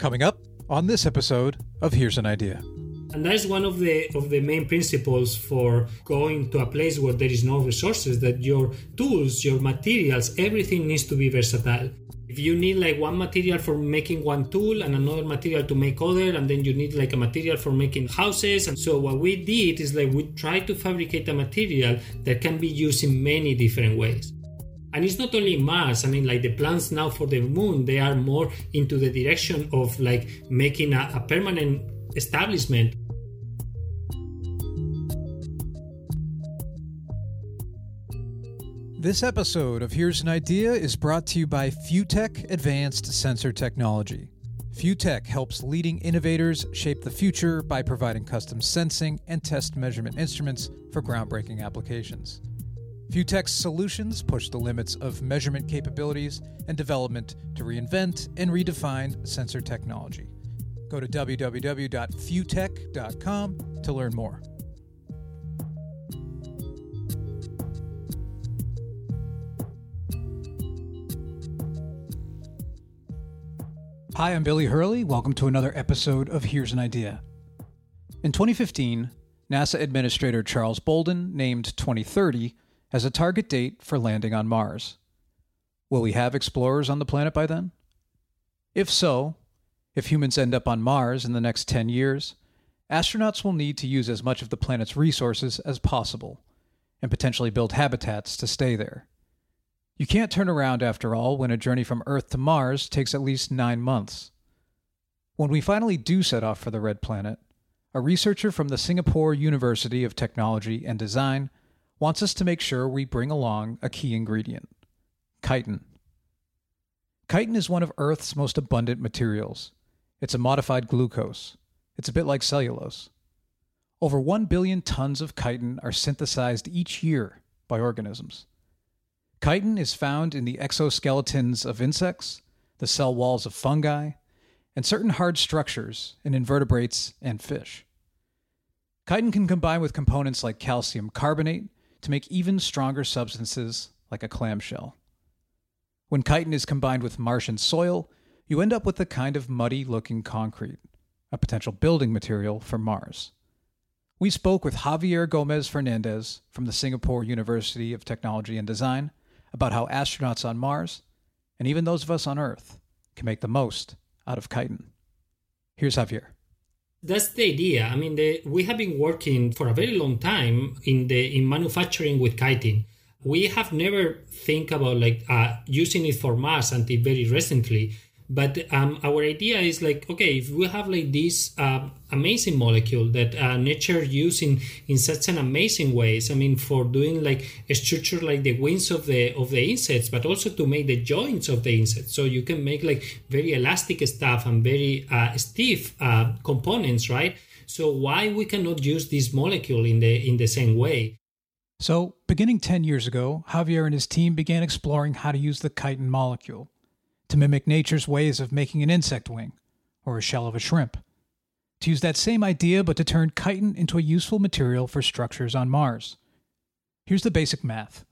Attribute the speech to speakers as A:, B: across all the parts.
A: Coming up on this episode of Here's an Idea.
B: And that's one of the of the main principles for going to a place where there is no resources that your tools, your materials, everything needs to be versatile. If you need like one material for making one tool and another material to make other, and then you need like a material for making houses. And so what we did is like we tried to fabricate a material that can be used in many different ways. And it's not only Mars, I mean, like the plans now for the moon, they are more into the direction of like making a, a permanent establishment.
A: This episode of Here's an Idea is brought to you by FUTEK Advanced Sensor Technology. FUTEK helps leading innovators shape the future by providing custom sensing and test measurement instruments for groundbreaking applications. FUTEK's solutions push the limits of measurement capabilities and development to reinvent and redefine sensor technology. Go to www.futek.com to learn more. Hi, I'm Billy Hurley. Welcome to another episode of Here's an Idea. In 2015, NASA Administrator Charles Bolden named 2030 as a target date for landing on Mars. Will we have explorers on the planet by then? If so, if humans end up on Mars in the next 10 years, astronauts will need to use as much of the planet's resources as possible and potentially build habitats to stay there. You can't turn around, after all, when a journey from Earth to Mars takes at least nine months. When we finally do set off for the Red Planet, a researcher from the Singapore University of Technology and Design wants us to make sure we bring along a key ingredient chitin. Chitin is one of Earth's most abundant materials. It's a modified glucose. It's a bit like cellulose. Over 1 billion tons of chitin are synthesized each year by organisms. Chitin is found in the exoskeletons of insects, the cell walls of fungi, and certain hard structures in invertebrates and fish. Chitin can combine with components like calcium carbonate to make even stronger substances like a clamshell. When chitin is combined with Martian soil, you end up with a kind of muddy looking concrete, a potential building material for Mars. We spoke with Javier Gomez Fernandez from the Singapore University of Technology and Design about how astronauts on Mars, and even those of us on Earth, can make the most out of chitin. Here's Javier.
B: That's the idea. I mean, the, we have been working for a very long time in the in manufacturing with chitin. We have never think about like uh, using it for mass until very recently. But um, our idea is like, okay, if we have like this uh, amazing molecule that uh, nature using in such an amazing ways, I mean, for doing like a structure like the wings of the of the insects, but also to make the joints of the insects, so you can make like very elastic stuff and very uh, stiff uh, components, right? So why we cannot use this molecule in the in the same way?
A: So, beginning 10 years ago, Javier and his team began exploring how to use the chitin molecule to mimic nature's ways of making an insect wing or a shell of a shrimp. To use that same idea, but to turn chitin into a useful material for structures on Mars. Here's the basic math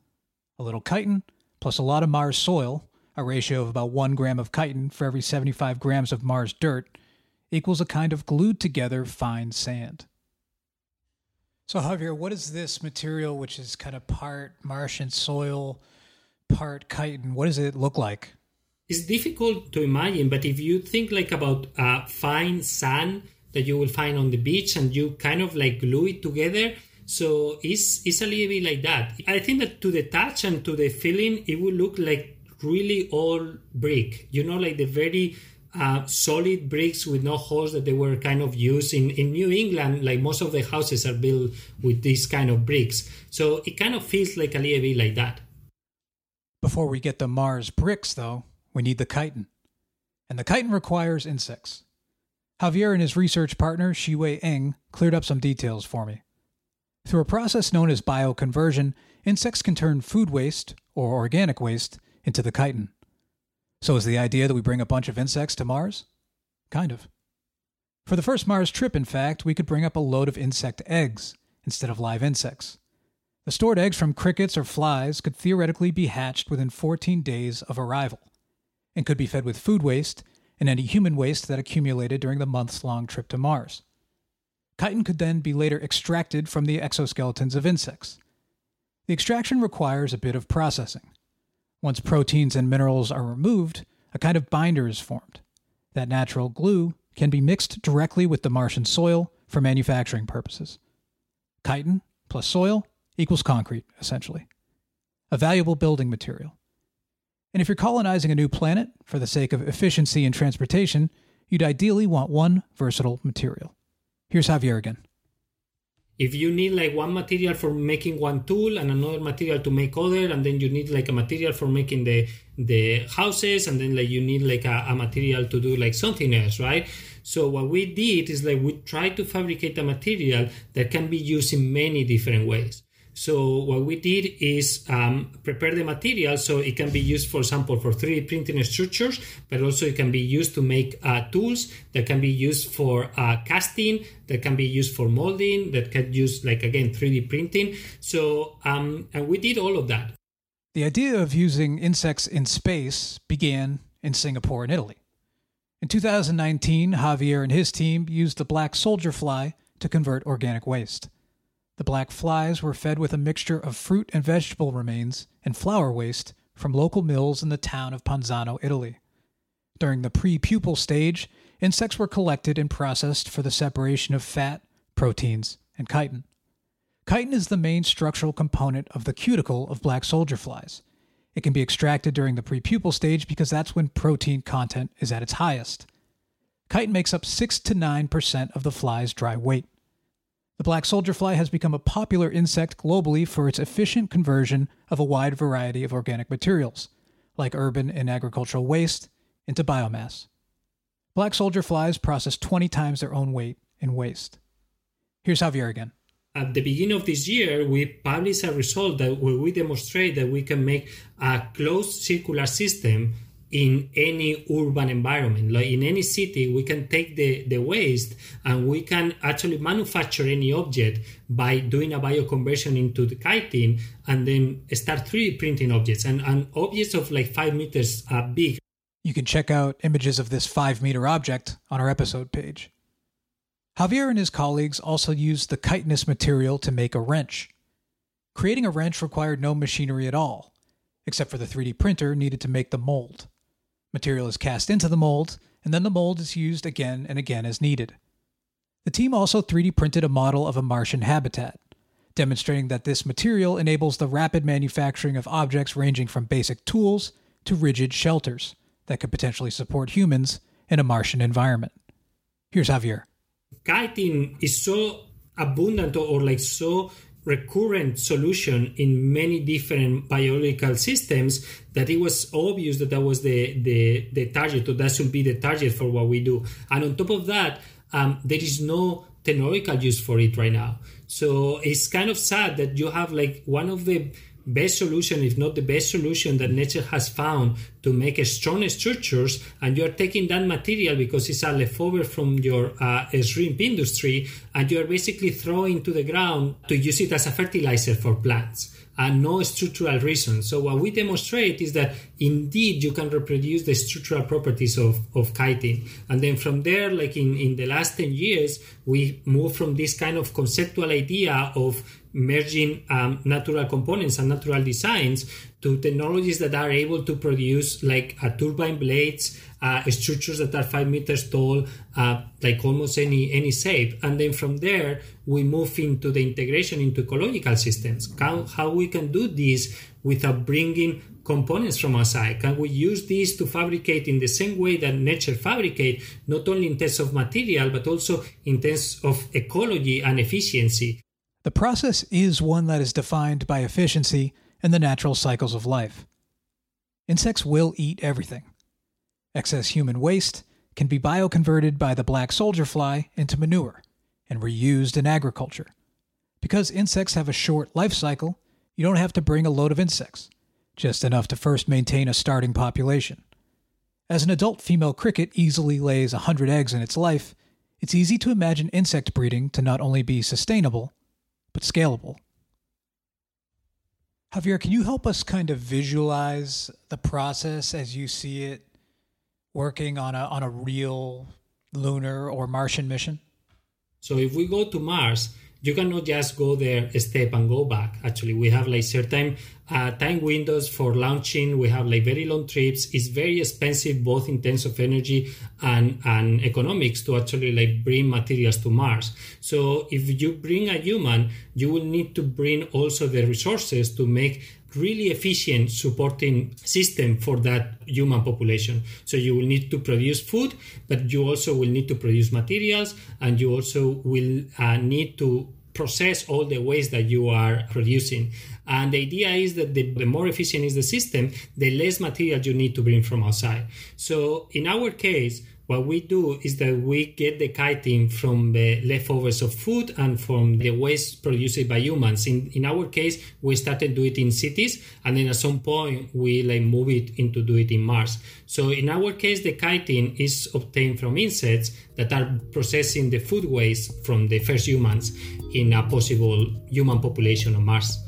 A: a little chitin plus a lot of Mars soil, a ratio of about 1 gram of chitin for every 75 grams of Mars dirt, equals a kind of glued together fine sand. So, Javier, what is this material which is kind of part Martian soil, part chitin? What does it look like?
B: It's difficult to imagine, but if you think like about uh, fine sand that you will find on the beach and you kind of like glue it together, so it's, it's a little bit like that. I think that to the touch and to the feeling, it will look like really old brick, you know, like the very uh, solid bricks with no holes that they were kind of used in, in New England. Like most of the houses are built with these kind of bricks. So it kind of feels like a little bit like that.
A: Before we get the Mars bricks, though, we need the chitin. And the chitin requires insects. Javier and his research partner, Shiwei Ng, cleared up some details for me. Through a process known as bioconversion, insects can turn food waste, or organic waste, into the chitin. So is the idea that we bring a bunch of insects to Mars? Kind of. For the first Mars trip, in fact, we could bring up a load of insect eggs instead of live insects. The stored eggs from crickets or flies could theoretically be hatched within 14 days of arrival and could be fed with food waste and any human waste that accumulated during the months long trip to Mars. Chitin could then be later extracted from the exoskeletons of insects. The extraction requires a bit of processing. Once proteins and minerals are removed, a kind of binder is formed. That natural glue can be mixed directly with the Martian soil for manufacturing purposes. Chitin plus soil equals concrete, essentially. A valuable building material. And if you're colonizing a new planet for the sake of efficiency in transportation, you'd ideally want one versatile material. Here's Javier again.
B: If you need like one material for making one tool and another material to make other, and then you need like a material for making the the houses, and then like you need like a, a material to do like something else, right? So what we did is like we tried to fabricate a material that can be used in many different ways. So what we did is um, prepare the material so it can be used, for example, for 3D printing structures, but also it can be used to make uh, tools that can be used for uh, casting, that can be used for molding, that can use like again 3D printing. So um, and we did all of that.
A: The idea of using insects in space began in Singapore and Italy. In 2019, Javier and his team used the black soldier fly to convert organic waste. The black flies were fed with a mixture of fruit and vegetable remains and flour waste from local mills in the town of Panzano, Italy. During the pre-pupal stage, insects were collected and processed for the separation of fat, proteins, and chitin. Chitin is the main structural component of the cuticle of black soldier flies. It can be extracted during the pre-pupal stage because that's when protein content is at its highest. Chitin makes up 6 to 9% of the fly's dry weight. The black soldier fly has become a popular insect globally for its efficient conversion of a wide variety of organic materials, like urban and agricultural waste, into biomass. Black soldier flies process 20 times their own weight in waste. Here's Javier again.
B: At the beginning of this year, we published a result that where we demonstrate that we can make a closed circular system in any urban environment. Like in any city, we can take the, the waste and we can actually manufacture any object by doing a bioconversion into the chitin and then start 3D printing objects and, and objects of like five meters are big.
A: You can check out images of this five meter object on our episode page. Javier and his colleagues also used the chitinous material to make a wrench. Creating a wrench required no machinery at all, except for the 3D printer needed to make the mold. Material is cast into the mold, and then the mold is used again and again as needed. The team also 3D printed a model of a Martian habitat, demonstrating that this material enables the rapid manufacturing of objects ranging from basic tools to rigid shelters that could potentially support humans in a Martian environment. Here's Javier.
B: Chitin is so abundant or like so recurrent solution in many different biological systems that it was obvious that that was the, the, the target or that should be the target for what we do. And on top of that, um, there is no technological use for it right now. So it's kind of sad that you have like one of the best solution, if not the best solution that nature has found to make strong structures, and you're taking that material because it's a leftover from your uh, shrimp industry, and you're basically throwing to the ground to use it as a fertilizer for plants and no structural reason. So what we demonstrate is that indeed you can reproduce the structural properties of, of chitin. And then from there, like in, in the last 10 years, we move from this kind of conceptual idea of merging um, natural components and natural designs to technologies that are able to produce like uh, turbine blades, uh, structures that are five meters tall, uh, like almost any any shape. And then from there, we move into the integration into ecological systems. How, how we can do this without bringing components from outside? Can we use these to fabricate in the same way that nature fabricate, not only in terms of material, but also in terms of ecology and efficiency?
A: The process is one that is defined by efficiency and the natural cycles of life. Insects will eat everything. Excess human waste can be bioconverted by the black soldier fly into manure and reused in agriculture. Because insects have a short life cycle, you don't have to bring a load of insects, just enough to first maintain a starting population. As an adult female cricket easily lays 100 eggs in its life, it's easy to imagine insect breeding to not only be sustainable, but scalable. Javier, can you help us kind of visualize the process as you see it working on a on a real lunar or Martian mission?
B: So if we go to Mars, you cannot just go there, step, and go back. Actually, we have like certain uh, time windows for launching. We have like very long trips. It's very expensive, both in terms of energy and, and economics, to actually like bring materials to Mars. So if you bring a human, you will need to bring also the resources to make really efficient supporting system for that human population. So you will need to produce food, but you also will need to produce materials, and you also will uh, need to process all the waste that you are producing. And the idea is that the, the, more efficient is the system, the less material you need to bring from outside. So in our case, what we do is that we get the chitin from the leftovers of food and from the waste produced by humans. In, in our case, we started do it in cities, and then at some point we like move it into do it in Mars. So in our case, the chitin is obtained from insects that are processing the food waste from the first humans in a possible human population on Mars.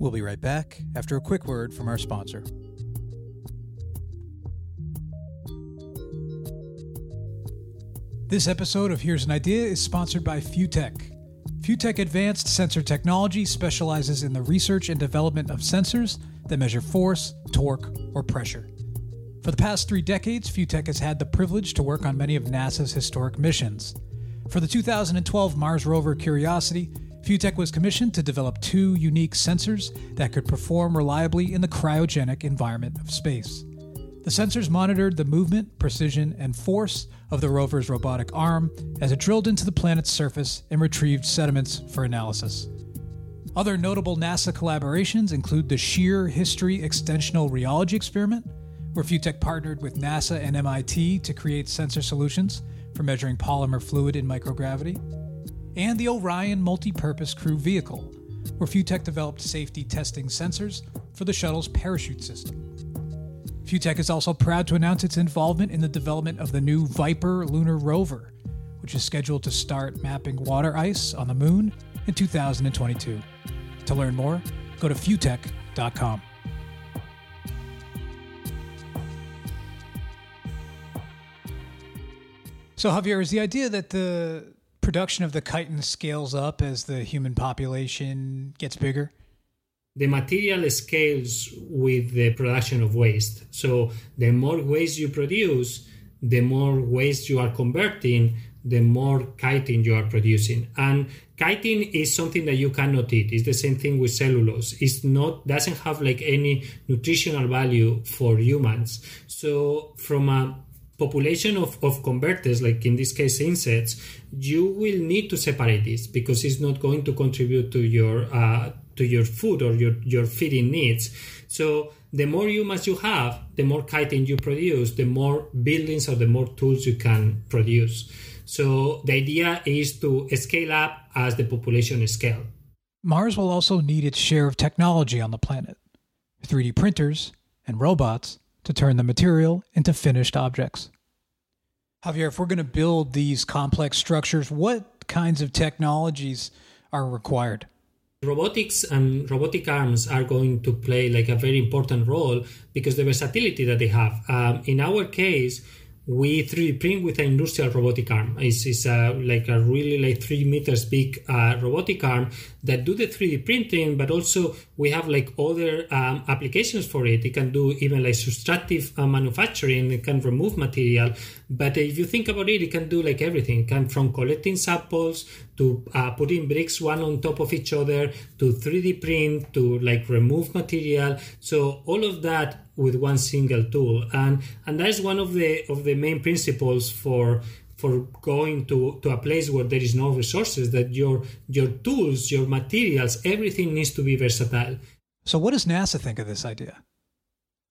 A: We'll be right back after a quick word from our sponsor. This episode of Here's an Idea is sponsored by FUTEK. FUTEK Advanced Sensor Technology specializes in the research and development of sensors that measure force, torque, or pressure. For the past three decades, FUTEK has had the privilege to work on many of NASA's historic missions. For the 2012 Mars rover Curiosity, FUTEK was commissioned to develop two unique sensors that could perform reliably in the cryogenic environment of space. The sensors monitored the movement, precision, and force of the rover's robotic arm as it drilled into the planet's surface and retrieved sediments for analysis. Other notable NASA collaborations include the Shear History Extensional Rheology Experiment, where FUTEK partnered with NASA and MIT to create sensor solutions for measuring polymer fluid in microgravity, and the Orion Multi-Purpose Crew Vehicle, where FUTEK developed safety testing sensors for the shuttle's parachute system. FUTEK is also proud to announce its involvement in the development of the new Viper lunar rover, which is scheduled to start mapping water ice on the moon in 2022. To learn more, go to futek.com. So, Javier, is the idea that the production of the chitin scales up as the human population gets bigger?
B: The material scales with the production of waste. So the more waste you produce, the more waste you are converting, the more chitin you are producing. And chitin is something that you cannot eat. It's the same thing with cellulose. It's not doesn't have like any nutritional value for humans. So from a population of, of converters, like in this case insects, you will need to separate this because it's not going to contribute to your uh, to your food or your, your feeding needs. So the more humans you have, the more chitin you produce, the more buildings or the more tools you can produce. So the idea is to scale up as the population scale.
A: Mars will also need its share of technology on the planet 3D printers and robots to turn the material into finished objects. Javier, if we're going to build these complex structures, what kinds of technologies are required?
B: Robotics and robotic arms are going to play like a very important role because the versatility that they have. Um, in our case, we 3D print with an industrial robotic arm. It's, it's a, like a really like three meters big uh, robotic arm that do the 3D printing, but also we have like other um, applications for it. It can do even like subtractive uh, manufacturing. It can remove material. But if you think about it, it can do like everything. It can from collecting samples to uh, putting bricks one on top of each other to 3D print to like remove material. So all of that with one single tool. And and that is one of the of the main principles for for going to, to a place where there is no resources that your your tools your materials everything needs to be versatile.
A: So what does nasa think of this idea?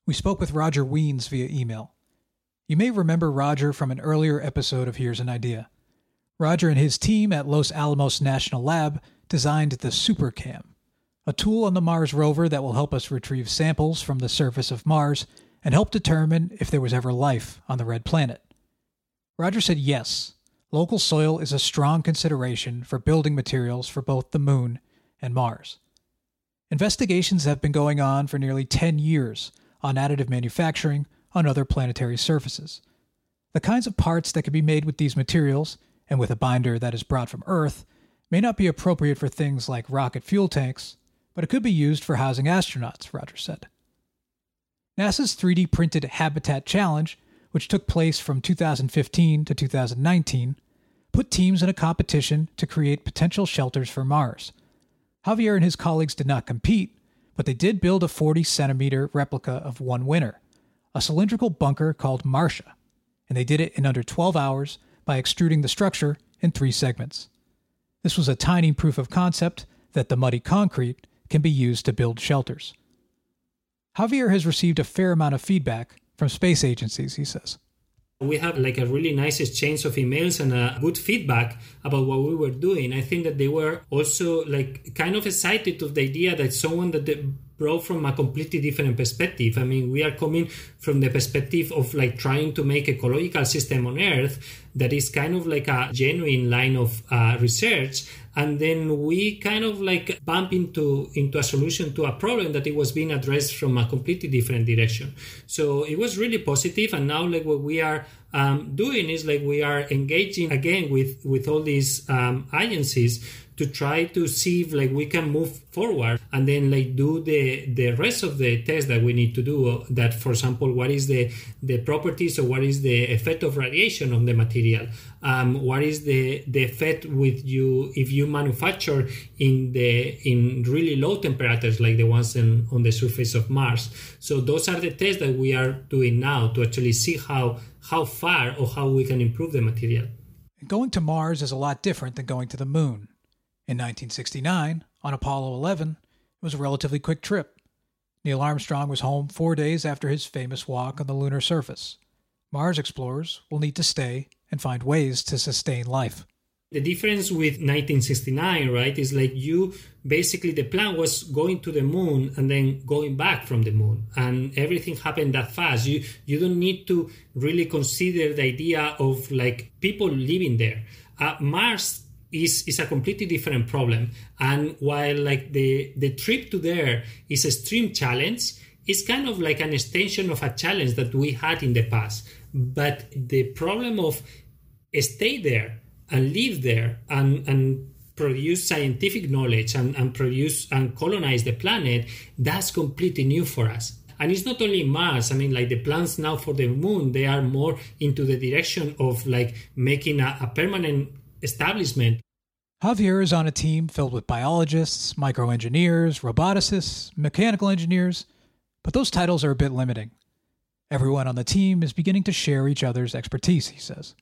A: We spoke with roger wiens via email. You may remember roger from an earlier episode of here's an idea. Roger and his team at los alamos national lab designed the supercam a tool on the Mars rover that will help us retrieve samples from the surface of Mars and help determine if there was ever life on the red planet. Roger said yes, local soil is a strong consideration for building materials for both the Moon and Mars. Investigations have been going on for nearly 10 years on additive manufacturing on other planetary surfaces. The kinds of parts that can be made with these materials, and with a binder that is brought from Earth, may not be appropriate for things like rocket fuel tanks, but it could be used for housing astronauts, Rogers said. NASA's 3D printed Habitat Challenge, which took place from 2015 to 2019, put teams in a competition to create potential shelters for Mars. Javier and his colleagues did not compete, but they did build a 40 centimeter replica of one winner, a cylindrical bunker called Marsha, and they did it in under 12 hours by extruding the structure in three segments. This was a tiny proof of concept that the muddy concrete can be used to build shelters. Javier has received a fair amount of feedback from space agencies, he says.
B: We have like a really nice exchange of emails and a good feedback about what we were doing. I think that they were also like kind of excited of the idea that someone that brought from a completely different perspective. I mean, we are coming from the perspective of like trying to make ecological system on Earth that is kind of like a genuine line of uh, research and then we kind of like bump into into a solution to a problem that it was being addressed from a completely different direction. So it was really positive and now like what we are um, doing is like we are engaging again with with all these um, agencies to try to see if like we can move forward and then like do the the rest of the tests that we need to do. That for example what is the the properties or what is the effect of radiation on the material? Um, what is the the effect with you if you manufacture in the in really low temperatures like the ones in, on the surface of mars? So those are the tests that we are doing now to actually see how how far or how we can improve the material
A: going to mars is a lot different than going to the moon in 1969, on Apollo 11, it was a relatively quick trip. Neil Armstrong was home four days after his famous walk on the lunar surface. Mars explorers will need to stay and find ways to sustain life.
B: The difference with 1969, right, is like you basically the plan was going to the moon and then going back from the moon, and everything happened that fast. You you don't need to really consider the idea of like people living there. Uh, Mars is is a completely different problem. And while like the the trip to there is a extreme challenge, it's kind of like an extension of a challenge that we had in the past. But the problem of stay there and live there and and produce scientific knowledge and, and produce and colonize the planet, that's completely new for us. And it's not only Mars. I mean, like the plans now for the moon, they are more into the direction of like making a, a permanent establishment.
A: Javier is on a team filled with biologists, microengineers, roboticists, mechanical engineers, but those titles are a bit limiting. Everyone on the team is beginning to share each other's expertise, he says.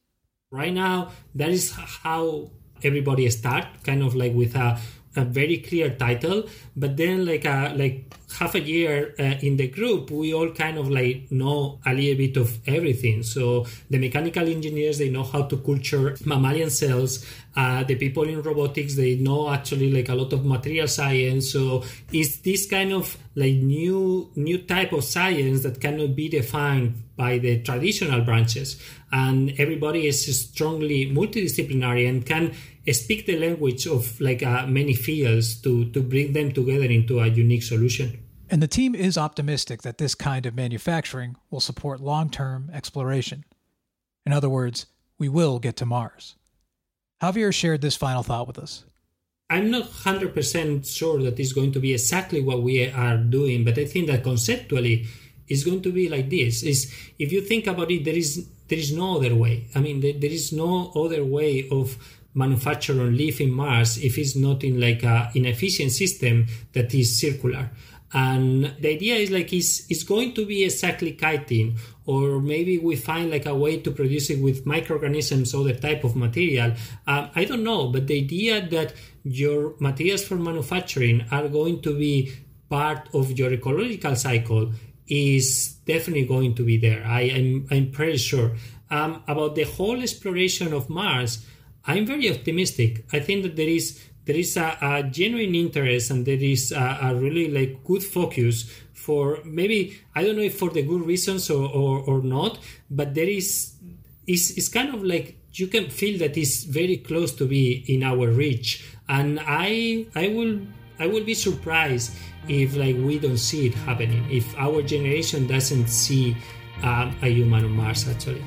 B: Right now, that is how everybody start, kind of like with a a very clear title but then like a like half a year uh, in the group we all kind of like know a little bit of everything. So the mechanical engineers they know how to culture mammalian cells. Uh, the people in robotics they know actually like a lot of material science. So it's this kind of like new new type of science that cannot be defined by the traditional branches. And everybody is strongly multidisciplinary and can speak the language of like uh, many fields to to bring them together into a unique solution.
A: And the team is optimistic that this kind of manufacturing will support long-term exploration. In other words, we will get to Mars. Javier shared this final thought with us.
B: I'm not 100% sure that it's going to be exactly what we are doing, but I think that conceptually it's going to be like this is if you think about it there is there is no other way i mean there, there is no other way of manufacture or live in Mars if it's not in like a inefficient system that is circular. And the idea is like it's, it's going to be exactly chitin, or maybe we find like a way to produce it with microorganisms, or the type of material. Um, I don't know, but the idea that your materials for manufacturing are going to be part of your ecological cycle is definitely going to be there. I am I'm, I'm pretty sure. Um, about the whole exploration of Mars, I'm very optimistic. I think that there is there is a, a genuine interest and there is a, a, really like good focus for maybe I don't know if for the good reasons or, or, or not, but there is it's, it's kind of like you can feel that it's very close to be in our reach. And I I will I will be surprised if like we don't see it happening. If our generation doesn't see um, a human on Mars, actually.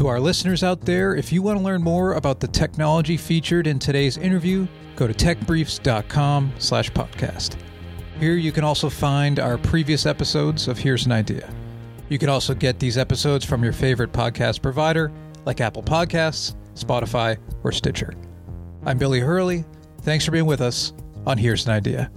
A: To our listeners out there, if you want to learn more about the technology featured in today's interview, go to techbriefs.com slash podcast. Here you can also find our previous episodes of Here's an Idea. You can also get these episodes from your favorite podcast provider like Apple Podcasts, Spotify, or Stitcher. I'm Billy Hurley. Thanks for being with us on Here's an Idea.